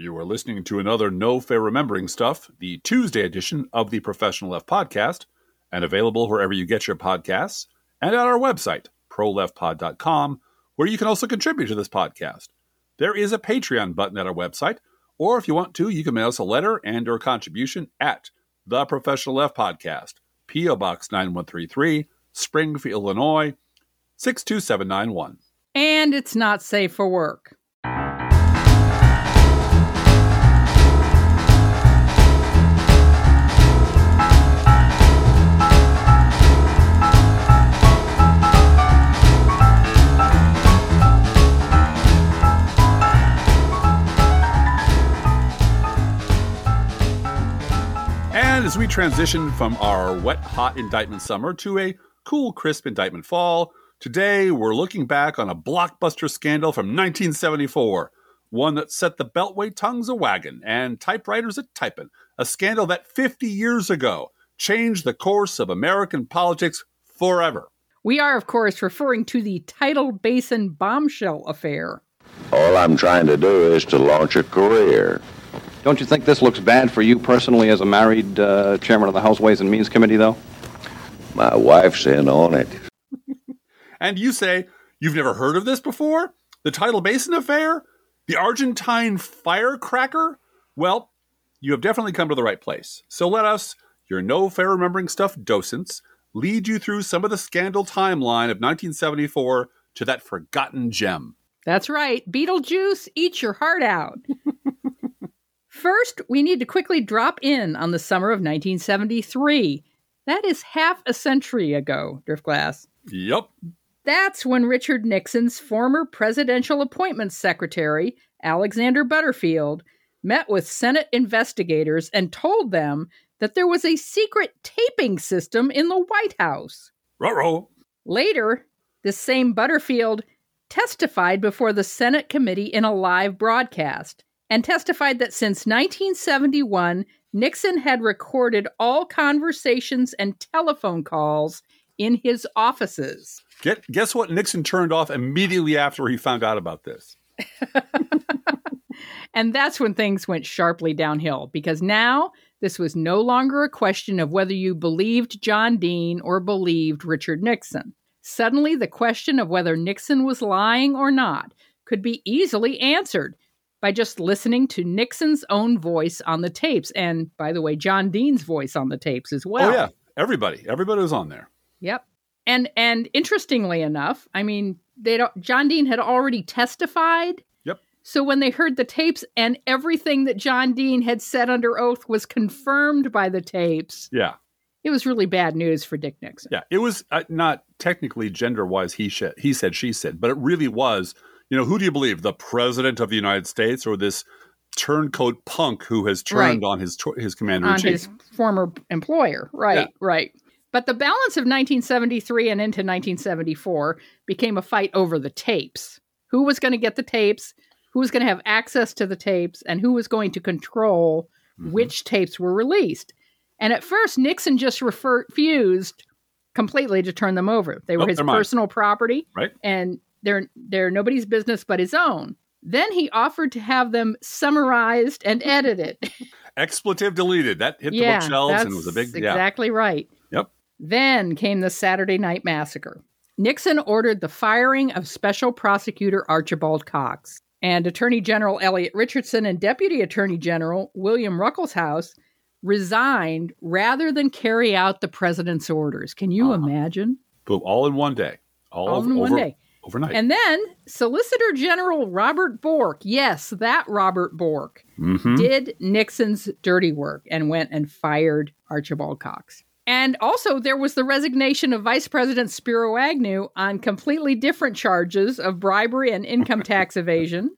You are listening to another No Fair Remembering Stuff, the Tuesday edition of the Professional Left Podcast, and available wherever you get your podcasts and at our website, proleftpod.com, where you can also contribute to this podcast. There is a Patreon button at our website, or if you want to, you can mail us a letter and or contribution at the Professional Left Podcast, P.O. Box 9133, Springfield, Illinois, 62791. And it's not safe for work. As we transition from our wet, hot indictment summer to a cool, crisp indictment fall, today we're looking back on a blockbuster scandal from 1974, one that set the Beltway tongues a wagon and typewriters a typing, a scandal that 50 years ago changed the course of American politics forever. We are, of course, referring to the Tidal Basin bombshell affair. All I'm trying to do is to launch a career. Don't you think this looks bad for you personally as a married uh, chairman of the House Ways and Means Committee, though? My wife's in on it. And you say, You've never heard of this before? The Tidal Basin affair? The Argentine firecracker? Well, you have definitely come to the right place. So let us, your no fair remembering stuff docents, lead you through some of the scandal timeline of 1974 to that forgotten gem. That's right. Beetlejuice, eat your heart out. First, we need to quickly drop in on the summer of 1973. That is half a century ago, Driftglass. Yep. That's when Richard Nixon's former presidential appointments secretary, Alexander Butterfield, met with Senate investigators and told them that there was a secret taping system in the White House. Ruh-roh. Later, this same Butterfield testified before the Senate committee in a live broadcast and testified that since 1971, Nixon had recorded all conversations and telephone calls in his offices. Get, guess what Nixon turned off immediately after he found out about this? And that's when things went sharply downhill because now this was no longer a question of whether you believed John Dean or believed Richard Nixon. Suddenly, the question of whether Nixon was lying or not could be easily answered by just listening to Nixon's own voice on the tapes. And by the way, John Dean's voice on the tapes as well. oh, yeah. Everybody. Everybody was on there. Yep. And and interestingly enough, I mean, they don't, John Dean had already testified. Yep. So when they heard the tapes and everything that John Dean had said under oath was confirmed by the tapes, Yeah. it was really bad news for Dick Nixon. Yeah. It was uh, not technically gender wise, he, sh- he said, she said, but it really was, you know, who do you believe? The president of the United States or this turncoat punk who has turned on his, his commander on his former employer. Right, Yeah. right. But the balance of 1973 and into 1974 became a fight over the tapes. Who was going to get the tapes? Who was going to have access to the tapes? And who was going to control Mhm. which tapes were released? And at first, Nixon just refer- refused completely to turn them over. They were Nope, his personal property, Right. and they're they're nobody's business but his own. Then he offered to have them summarized and edited. Expletive deleted. That hit the yeah, bookshelves and was a big, yeah. exactly right. Yep. Then came the Saturday Night Massacre. Nixon ordered the firing of Special Prosecutor Archibald Cox, and Attorney General Elliot Richardson and Deputy Attorney General William Ruckelshaus resigned rather than carry out the president's orders. Can you Uh-huh. imagine? Boom, all in one day. All, All over, in one over- day. Overnight. And then Solicitor General Robert Bork, yes, that Robert Bork, Mhm. did Nixon's dirty work and went and fired Archibald Cox. And also, there was the resignation of Vice President Spiro Agnew on completely different charges of bribery and income tax evasion.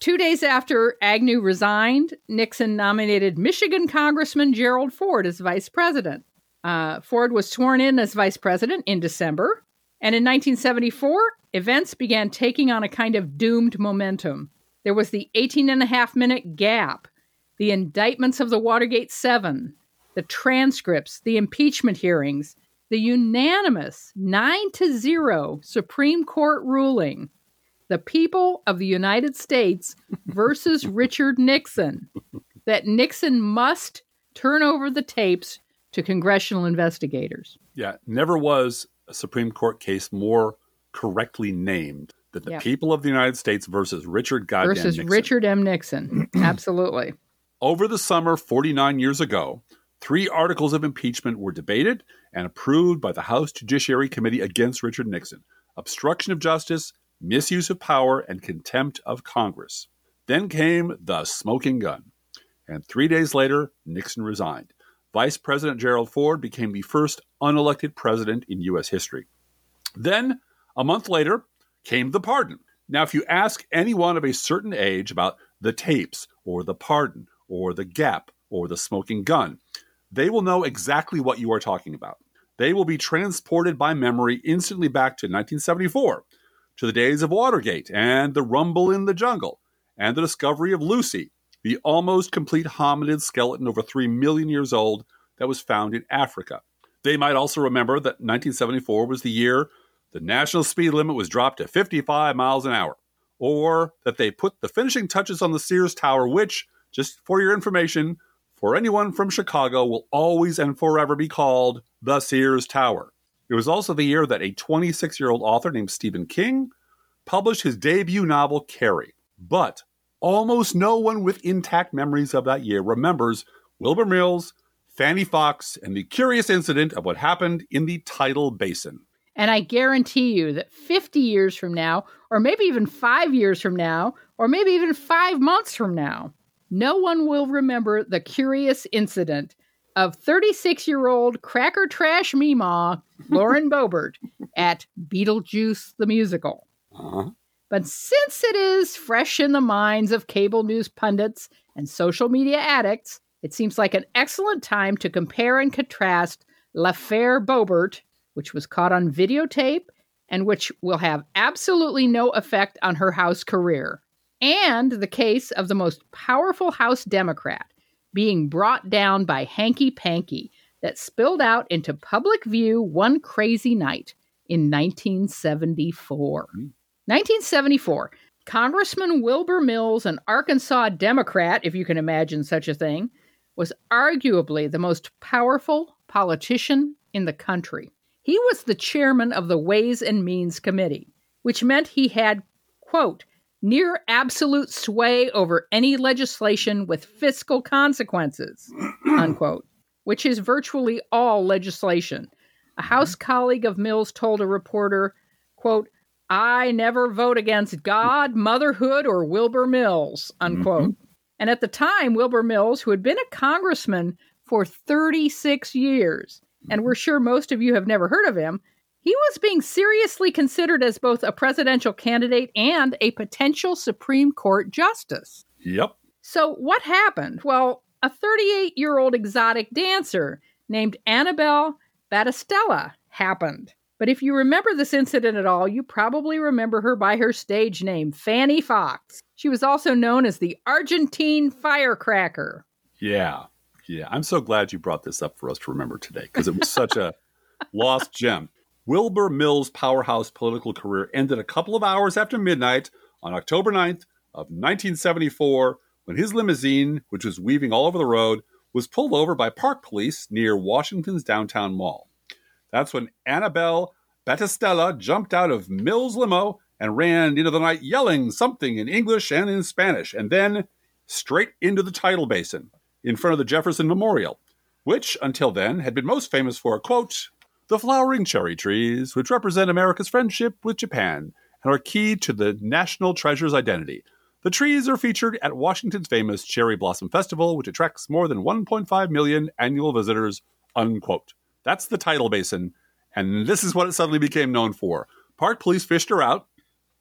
Two days after Agnew resigned, Nixon nominated Michigan Congressman Gerald Ford as vice president. Uh, Ford was sworn in as vice president in December. And in 1974, events began taking on a kind of doomed momentum. There was the 18 and a half minute gap, the indictments of the Watergate Seven, the transcripts, the impeachment hearings, the unanimous 9 to 0 Supreme Court ruling the people of the United States versus Richard Nixon, that Nixon must turn over the tapes to congressional investigators. Yeah, never was Supreme Court case more correctly named than the Yeah. people of the United States versus Richard Goddamn versus Nixon. Richard M. Nixon. Absolutely. Over the summer 49 years ago, three articles of impeachment were debated and approved by the House Judiciary Committee against Richard Nixon obstruction of justice, misuse of power, and contempt of Congress. Then came the smoking gun. And three days later, Nixon resigned. Vice President Gerald Ford became the first unelected president in U.S. history. Then, a month later, came the pardon. Now, if you ask anyone of a certain age about the tapes or the pardon or the gap or the smoking gun, they will know exactly what you are talking about. They will be transported by memory instantly back to 1974, to the days of Watergate and the rumble in the jungle and the discovery of Lucy, the almost complete hominid skeleton over 3 million years old that was found in Africa. They might also remember that 1974 was the year the national speed limit was dropped to 55 miles an hour, or that they put the finishing touches on the Sears Tower, which, just for your information, for anyone from Chicago, will always and forever be called the Sears Tower. It was also the year that a 26 year old author named Stephen King published his debut novel, Carrie. But almost no one with intact memories of that year remembers Wilbur Mills, Fanne Foxe, and the curious incident of what happened in the tidal basin. And I guarantee you that 50 years from now, or maybe even five years from now, or maybe even five months from now, no one will remember the curious incident of 36 year old cracker trash Meemaw, Lauren Boebert at Beetlejuice the Musical. Uh-huh. But since it is fresh in the minds of cable news pundits and social media addicts, it seems like an excellent time to compare and contrast L'Affaire Boebert, which was caught on videotape and which will have absolutely no effect on her House career, and the case of the most powerful House Democrat being brought down by hanky panky that spilled out into public view one crazy night in 1974. Hmm. 1974, Congressman Wilbur Mills, an Arkansas Democrat, if you can imagine such a thing, was arguably the most powerful politician in the country. He was the chairman of the Ways and Means Committee, which meant he had, quote, near absolute sway over any legislation with fiscal consequences, unquote, which is virtually all legislation. A House mm-hmm. colleague of Mills told a reporter, quote, I never vote against God, motherhood, or Wilbur Mills, unquote. Mm-hmm. And at the time, Wilbur Mills, who had been a congressman for 36 years, and we're sure most of you have never heard of him, he was being seriously considered as both a presidential candidate and a potential Supreme Court justice. Yep. So, what happened? Well, a 38 year old exotic dancer named Annabelle Battistella happened. But if you remember this incident at all, you probably remember her by her stage name, Fanne Foxe. She was also known as the Argentine Firecracker. Yeah. Yeah. I'm so glad you brought this up for us to remember today because it was such a lost gem. Wilbur Mills' powerhouse political career ended a couple of hours after midnight on October 9th of 1974 when his limousine, which was weaving all over the road, was pulled over by park police near Washington's downtown mall. That's when Annabelle Battistella jumped out of Mills' limo and ran into the night yelling something in English and in Spanish, and then straight into the tidal basin in front of the Jefferson Memorial, which until then had been most famous for, quote, the flowering cherry trees, which represent America's friendship with Japan and are key to the national treasure's identity. The trees are featured at Washington's famous Cherry Blossom Festival, which attracts more than 1.5 million annual visitors, unquote. That's the tidal basin, and this is what it suddenly became known for. Park police fished her out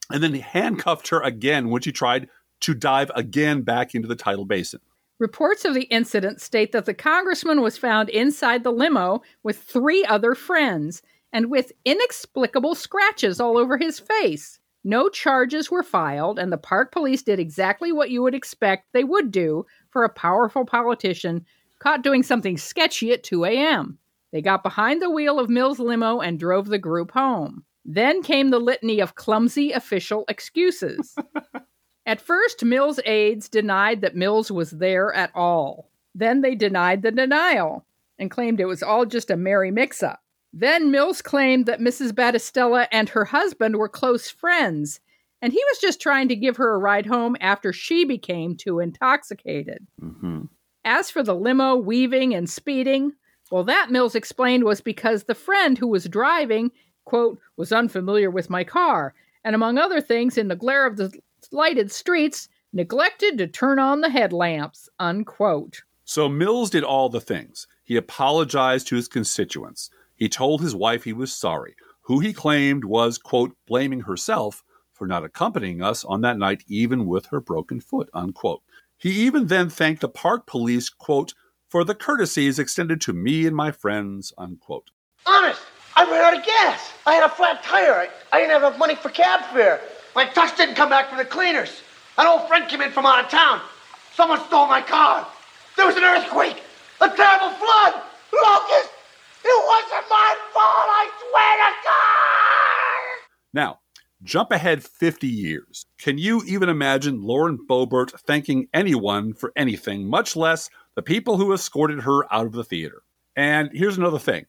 and then handcuffed her again when she tried to dive again back into the tidal basin. Reports of the incident state that the congressman was found inside the limo with three other friends and with inexplicable scratches all over his face. No charges were filed, and the park police did exactly what you would expect they would do for a powerful politician caught doing something sketchy at 2 a.m. They got behind the wheel of Mills' limo and drove the group home. Then came the litany of clumsy official excuses. at first, Mills' aides denied that Mills was there at all. Then they denied the denial and claimed it was all just a merry mix up. Then Mills claimed that Mrs. Battistella and her husband were close friends, and he was just trying to give her a ride home after she became too intoxicated. Mm-hmm. As for the limo weaving and speeding, well, that Mills explained was because the friend who was driving, quote, was unfamiliar with my car, and among other things, in the glare of the lighted streets, neglected to turn on the headlamps, unquote. So Mills did all the things. He apologized to his constituents. He told his wife he was sorry, who he claimed was, quote, blaming herself for not accompanying us on that night, even with her broken foot, unquote. He even then thanked the park police, quote, for the courtesies extended to me and my friends, unquote. Honest, I ran out of gas. I had a flat tire. I, I didn't have enough money for cab fare. My tux didn't come back from the cleaners. An old friend came in from out of town. Someone stole my car. There was an earthquake, a terrible flood, locust. It wasn't my fault, I swear to God! Now, jump ahead 50 years. Can you even imagine Lauren Boebert thanking anyone for anything, much less the people who escorted her out of the theater? And here's another thing.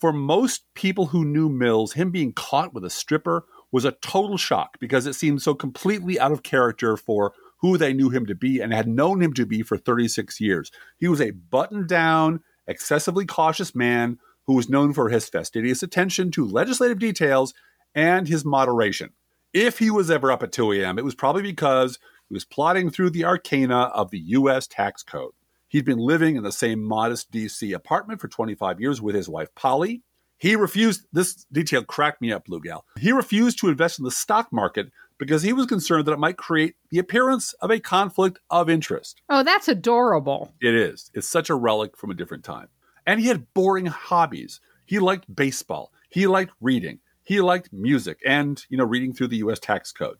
For most people who knew Mills, him being caught with a stripper was a total shock because it seemed so completely out of character for who they knew him to be and had known him to be for 36 years. He was a buttoned down, excessively cautious man who was known for his fastidious attention to legislative details and his moderation. If he was ever up at 2 a.m., it was probably because he was plodding through the arcana of the U.S. tax code. He'd been living in the same modest D.C. apartment for 25 years with his wife, Polly. He refused, this detail cracked me up, Blue Gal. He refused to invest in the stock market because he was concerned that it might create the appearance of a conflict of interest. Oh, that's adorable. It is. It's such a relic from a different time. And he had boring hobbies. He liked baseball. He liked reading. He liked music and, you know, reading through the US tax code.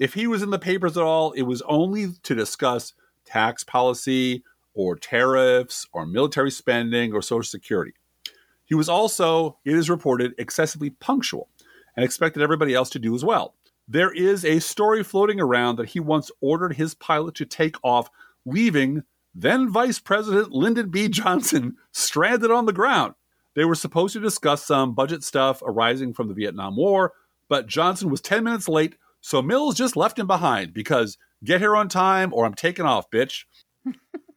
If he was in the papers at all, it was only to discuss tax policy or tariffs or military spending or social security. He was also, it is reported, excessively punctual and expected everybody else to do as well. There is a story floating around that he once ordered his pilot to take off, leaving then Vice President Lyndon B. Johnson stranded on the ground. They were supposed to discuss some budget stuff arising from the Vietnam War, but Johnson was 10 minutes late, so Mills just left him behind because get here on time or I'm taking off, bitch.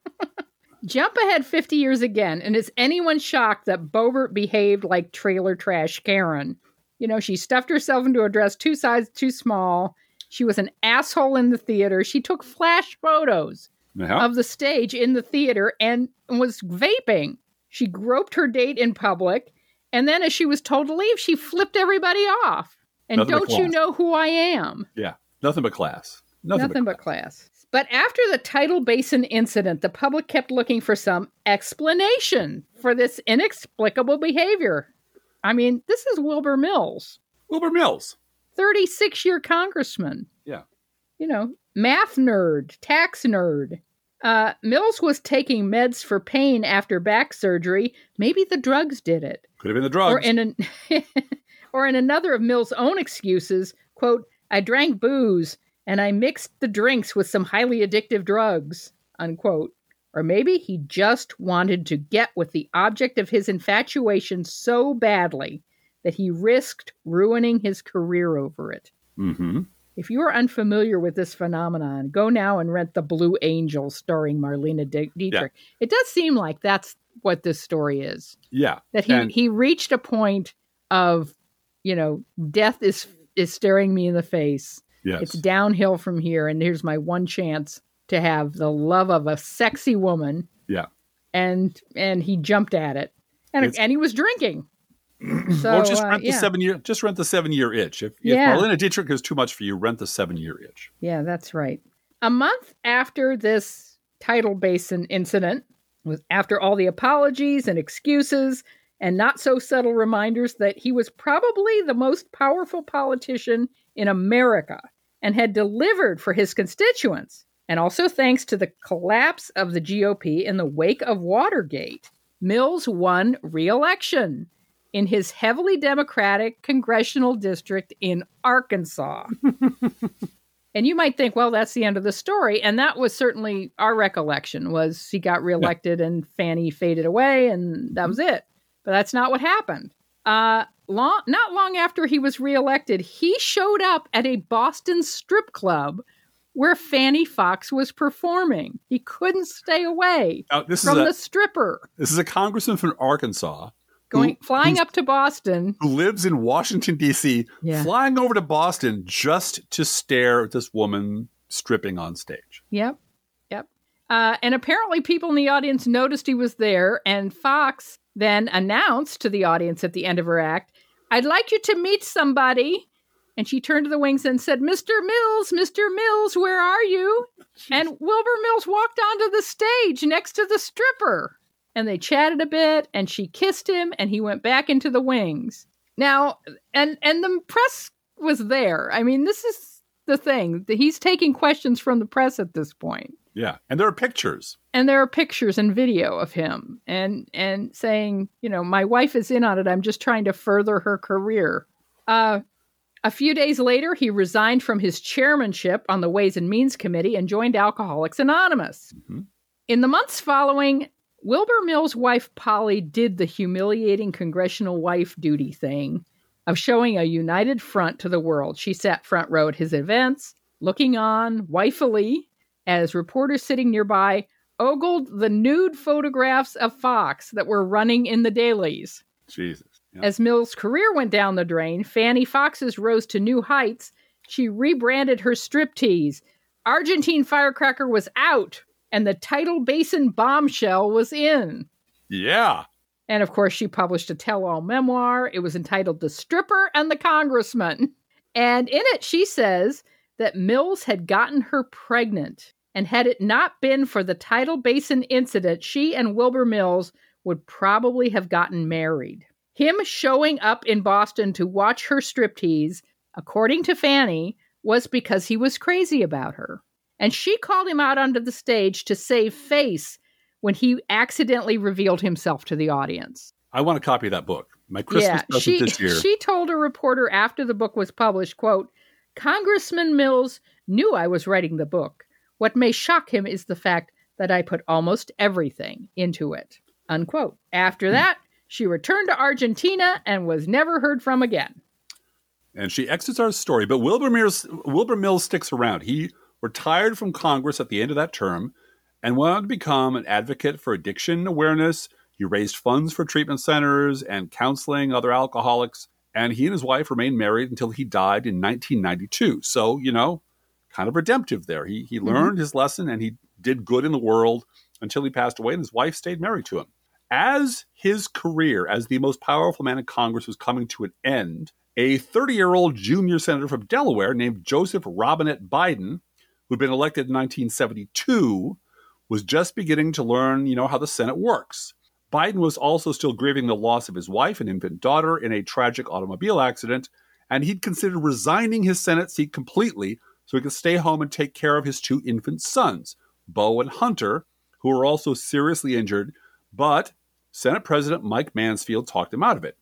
Jump ahead 50 years again, and is anyone shocked that Boebert behaved like trailer trash Karen? You know, she stuffed herself into a dress two sizes too small. She was an asshole in the theater. She took flash photos Yeah. of the stage in the theater and was vaping. She groped her date in public, and then as she was told to leave, she flipped everybody off. And Nothing don't you know who I am? yeah. Nothing but class. Nothing, Nothing but but class. But after the Tidal Basin incident, the public kept looking for some explanation for this inexplicable behavior. I mean, this is Wilbur Mills, Wilbur Mills. 36 year congressman. Yeah. You know, math nerd, tax nerd. Uh, Mills was taking meds for pain after back surgery. Maybe the drugs did it. Could have been the drugs. Or in an, or in another of Mill's own excuses, quote, I drank booze and I mixed the drinks with some highly addictive drugs, unquote. Or maybe he just wanted to get with the object of his infatuation so badly that he risked ruining his career over it. mm-hmm. If you are unfamiliar with this phenomenon, go now and rent The Blue Angel starring Marlene De- Dietrich. It does seem like that's what this story is Yeah. that he And- he reached a point of you know death is is staring me in the face Yes. it's downhill from here and here's my one chance to have the love of a sexy woman Yeah. and and he jumped at it and It's- and he was drinking so or just uh, rent the seven year. Just rent the seven year itch. If, if Yeah. Marlene Dietrich is too much for you, rent the seven year itch. Yeah, that's right. A month after this tidal basin incident, was after all the apologies and excuses and not so subtle reminders that he was probably the most powerful politician in America and had delivered for his constituents. And also thanks to the collapse of the GOP in the wake of Watergate, Mills won re election. in his heavily Democratic congressional district in Arkansas. and you might think, well, that's the end of the story. And that was certainly our recollection was he got reelected yeah. and Fanne faded away and that was it. But that's not what happened. Uh, long, not long after he was reelected, he showed up at a Boston strip club where Fanne Foxe was performing. He couldn't stay away from a, the stripper. This is a congressman from Arkansas. Going who, flying up to Boston. Who lives in Washington, D.C., yeah. flying over to Boston just to stare at this woman stripping on stage. Yep. Yep. Uh, and apparently, people in the audience noticed he was there, and Foxe then announced to the audience at the end of her act, I'd like you to meet somebody. And she turned to the wings and said, Mr. Mills, Mr. Mills, where are you? And Wilbur Mills walked onto the stage next to the stripper. And they chatted a bit and she kissed him and he went back into the wings. Now, and and the press was there. I mean, this is the thing. He's taking questions from the press at this point. Yeah, and there are pictures. And there are pictures and video of him and and saying, you know, my wife is in on it. I'm just trying to further her career. Uh a few days later, he resigned from his chairmanship on the Ways and Means Committee and joined Alcoholics Anonymous. Mm-hmm. In the months following, Wilbur Mills' wife Polly did the humiliating congressional wife duty thing of showing a united front to the world. She sat front row at his events, looking on wifely as reporters sitting nearby ogled the nude photographs of Foxe that were running in the dailies. Jesus. Yep. As Mills' career went down the drain, Fanne Foxe's rose to new heights. She rebranded her striptease. Argentine Firecracker was out, and the Tidal Basin bombshell was in. Yeah. And of course, she published a tell all memoir. It was entitled The Stripper and the Congressman. And in it, she says that Mills had gotten her pregnant. And had it not been for the Tidal Basin incident, she and Wilbur Mills would probably have gotten married. Him showing up in Boston to watch her striptease, according to Fanne, was because he was crazy about her. And she called him out onto the stage to save face when he accidentally revealed himself to the audience. I want a copy of that book. My Christmas yeah, present she, this year. She told a reporter after the book was published, quote, Congressman Mills knew I was writing the book. What may shock him is the fact that I put almost everything into it. Unquote. After hmm. that, she returned to Argentina and was never heard from again. And she exits our story, but Wilbur Mills, Wilbur Mills sticks around. He retired from Congress at the end of that term and went on to become an advocate for addiction awareness. He raised funds for treatment centers and counseling other alcoholics. And he and his wife remained married until he died in 1992. So, you know, kind of redemptive there. He, he mm-hmm. learned his lesson and he did good in the world until he passed away, and his wife stayed married to him as his career as the most powerful man in Congress was coming to an end, a 30 year old junior senator from Delaware named Joseph Robinette Biden, who'd been elected in 1972, was just beginning to learn, you know, how the Senate works. Biden was also still grieving the loss of his wife and infant daughter in a tragic automobile accident, and he'd considered resigning his Senate seat completely so he could stay home and take care of his two infant sons, Beau and Hunter, who were also seriously injured, but Senate President Mike Mansfield talked him out of it.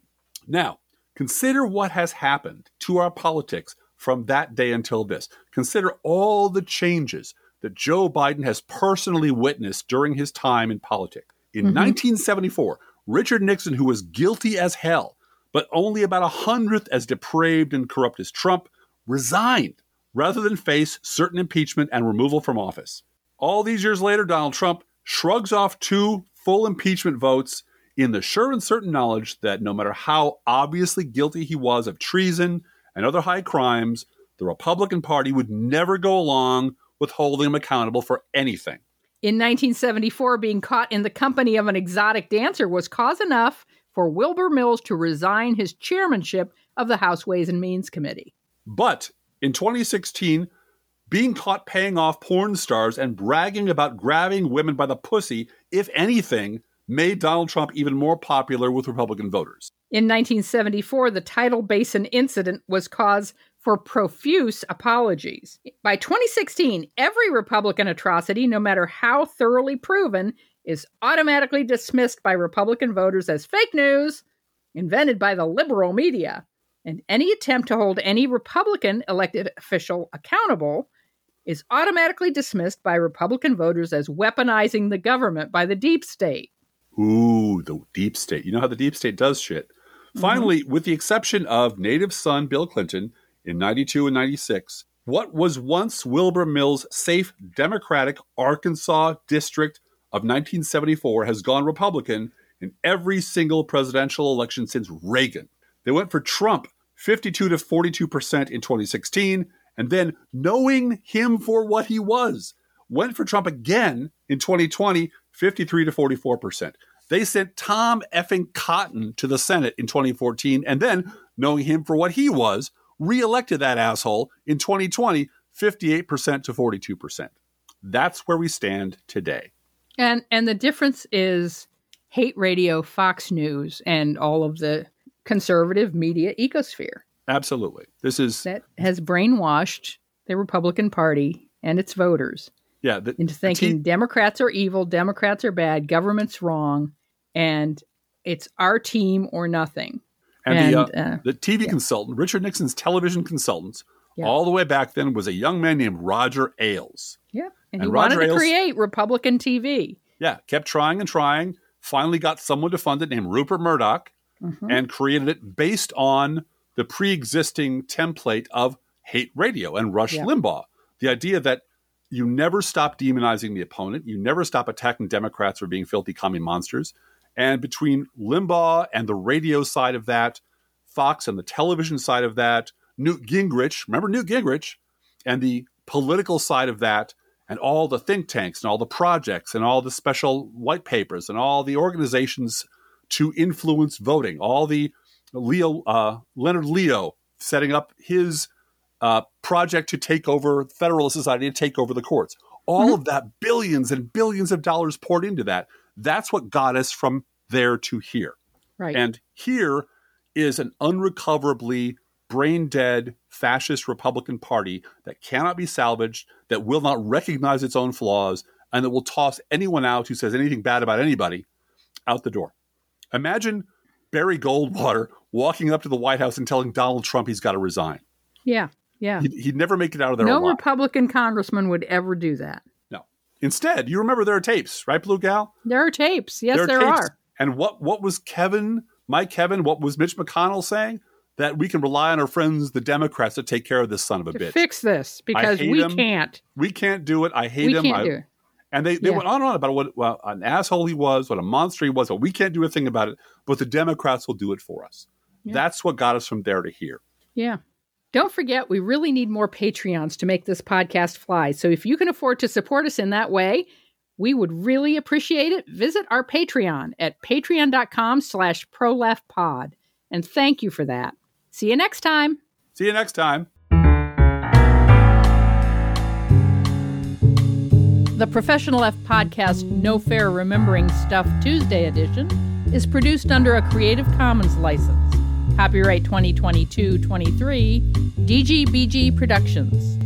Now, consider what has happened to our politics from that day until this. Consider all the changes that Joe Biden has personally witnessed during his time in politics. In mm-hmm. 1974, Richard Nixon, who was guilty as hell, but only about a hundredth as depraved and corrupt as Trump, resigned rather than face certain impeachment and removal from office. All these years later, Donald Trump shrugs off two full impeachment votes in the sure and certain knowledge that no matter how obviously guilty he was of treason and other high crimes, the Republican Party would never go along with holding him accountable for anything. In 1974, being caught in the company of an exotic dancer was cause enough for Wilbur Mills to resign his chairmanship of the House Ways and Means Committee. But in 2016, being caught paying off porn stars and bragging about grabbing women by the pussy, if anything, made Donald Trump even more popular with Republican voters. In 1974, the Tidal Basin incident was cause for profuse apologies. By 2016, every Republican atrocity, no matter how thoroughly proven, is automatically dismissed by Republican voters as fake news invented by the liberal media. And any attempt to hold any Republican elected official accountable is automatically dismissed by Republican voters as weaponizing the government by the deep state. Ooh, the deep state. You know how the deep state does shit. Mm-hmm. Finally, with the exception of native son Bill Clinton in 92 and 96, what was once Wilbur Mills' safe Democratic Arkansas district of 1974 has gone Republican in every single presidential election since Reagan. They went for Trump 52 to 42% in 2016, and then, knowing him for what he was, went for Trump again in 2020, 53 to 44%. They sent Tom effing Cotton to the Senate in 2014, and then, knowing him for what he was, reelected that asshole in 2020, 58% to 42%. That's where we stand today. And and the difference is hate radio, Fox News, and all of the conservative media ecosphere Absolutely. This is, that has brainwashed the Republican Party and its voters yeah, the, into thinking T- Democrats are evil, Democrats are bad, government's wrong, and it's our team or nothing. and, the, uh, uh, the TV consultant, Richard Nixon's television consultants, Yeah. all the way back then was a young man named Roger Ailes. Yeah. And, And he Roger wanted to Ailes- create Republican TV. Yeah, kept trying and trying. Finally, got someone to fund it named Rupert Murdoch, Mhm. and created it based on the pre-existing template of hate radio and Rush Yeah. Limbaugh. The idea that you never stop demonizing the opponent, you never stop attacking Democrats for being filthy commie monsters, and between Limbaugh and the radio side of that, Fox and the television side of that, Newt Gingrich, remember Newt Gingrich, and the political side of that, and all the think tanks and all the projects and all the special white papers and all the organizations to influence voting, all the Leo uh, Leonard Leo setting up his uh, project to take over Federalist Society to take over the courts. All of that, billions and billions of dollars poured into that. That's what got us from there to here. Right. And here is an unrecoverably brain dead fascist Republican Party that cannot be salvaged, that will not recognize its own flaws, and that will toss anyone out who says anything bad about anybody out the door. Imagine Barry Goldwater walking up to the White House and telling Donald Trump he's got to resign. yeah. Yeah. He'd, he'd never make it out of there No alive. Republican congressman would ever do that. no. Instead, you remember there are tapes, right, Blue Gal? There are tapes. Yes, there, tapes. are. And what what was Kevin, Mike Kevin, what was Mitch McConnell saying? That we can rely on our friends, the Democrats, to take care of this son of a To bitch. fix this because we him. can't. we can't do it. I hate We him. can't I-. And they, they Yeah. went on and on about what well, an asshole he was, what a monster he was, but we can't do a thing about it. But the Democrats will do it for us. Yeah. That's what got us from there to here. Yeah. Don't forget, we really need more Patreons to make this podcast fly. So if you can afford to support us in that way, we would really appreciate it. Visit our Patreon at patreon.com slash proleftpod. And thank you for that. See you next time. See you next time. The Professional F podcast No Fair Remembering Stuff Tuesday edition is produced under a Creative Commons license. Copyright 2022 23, DGBG Productions.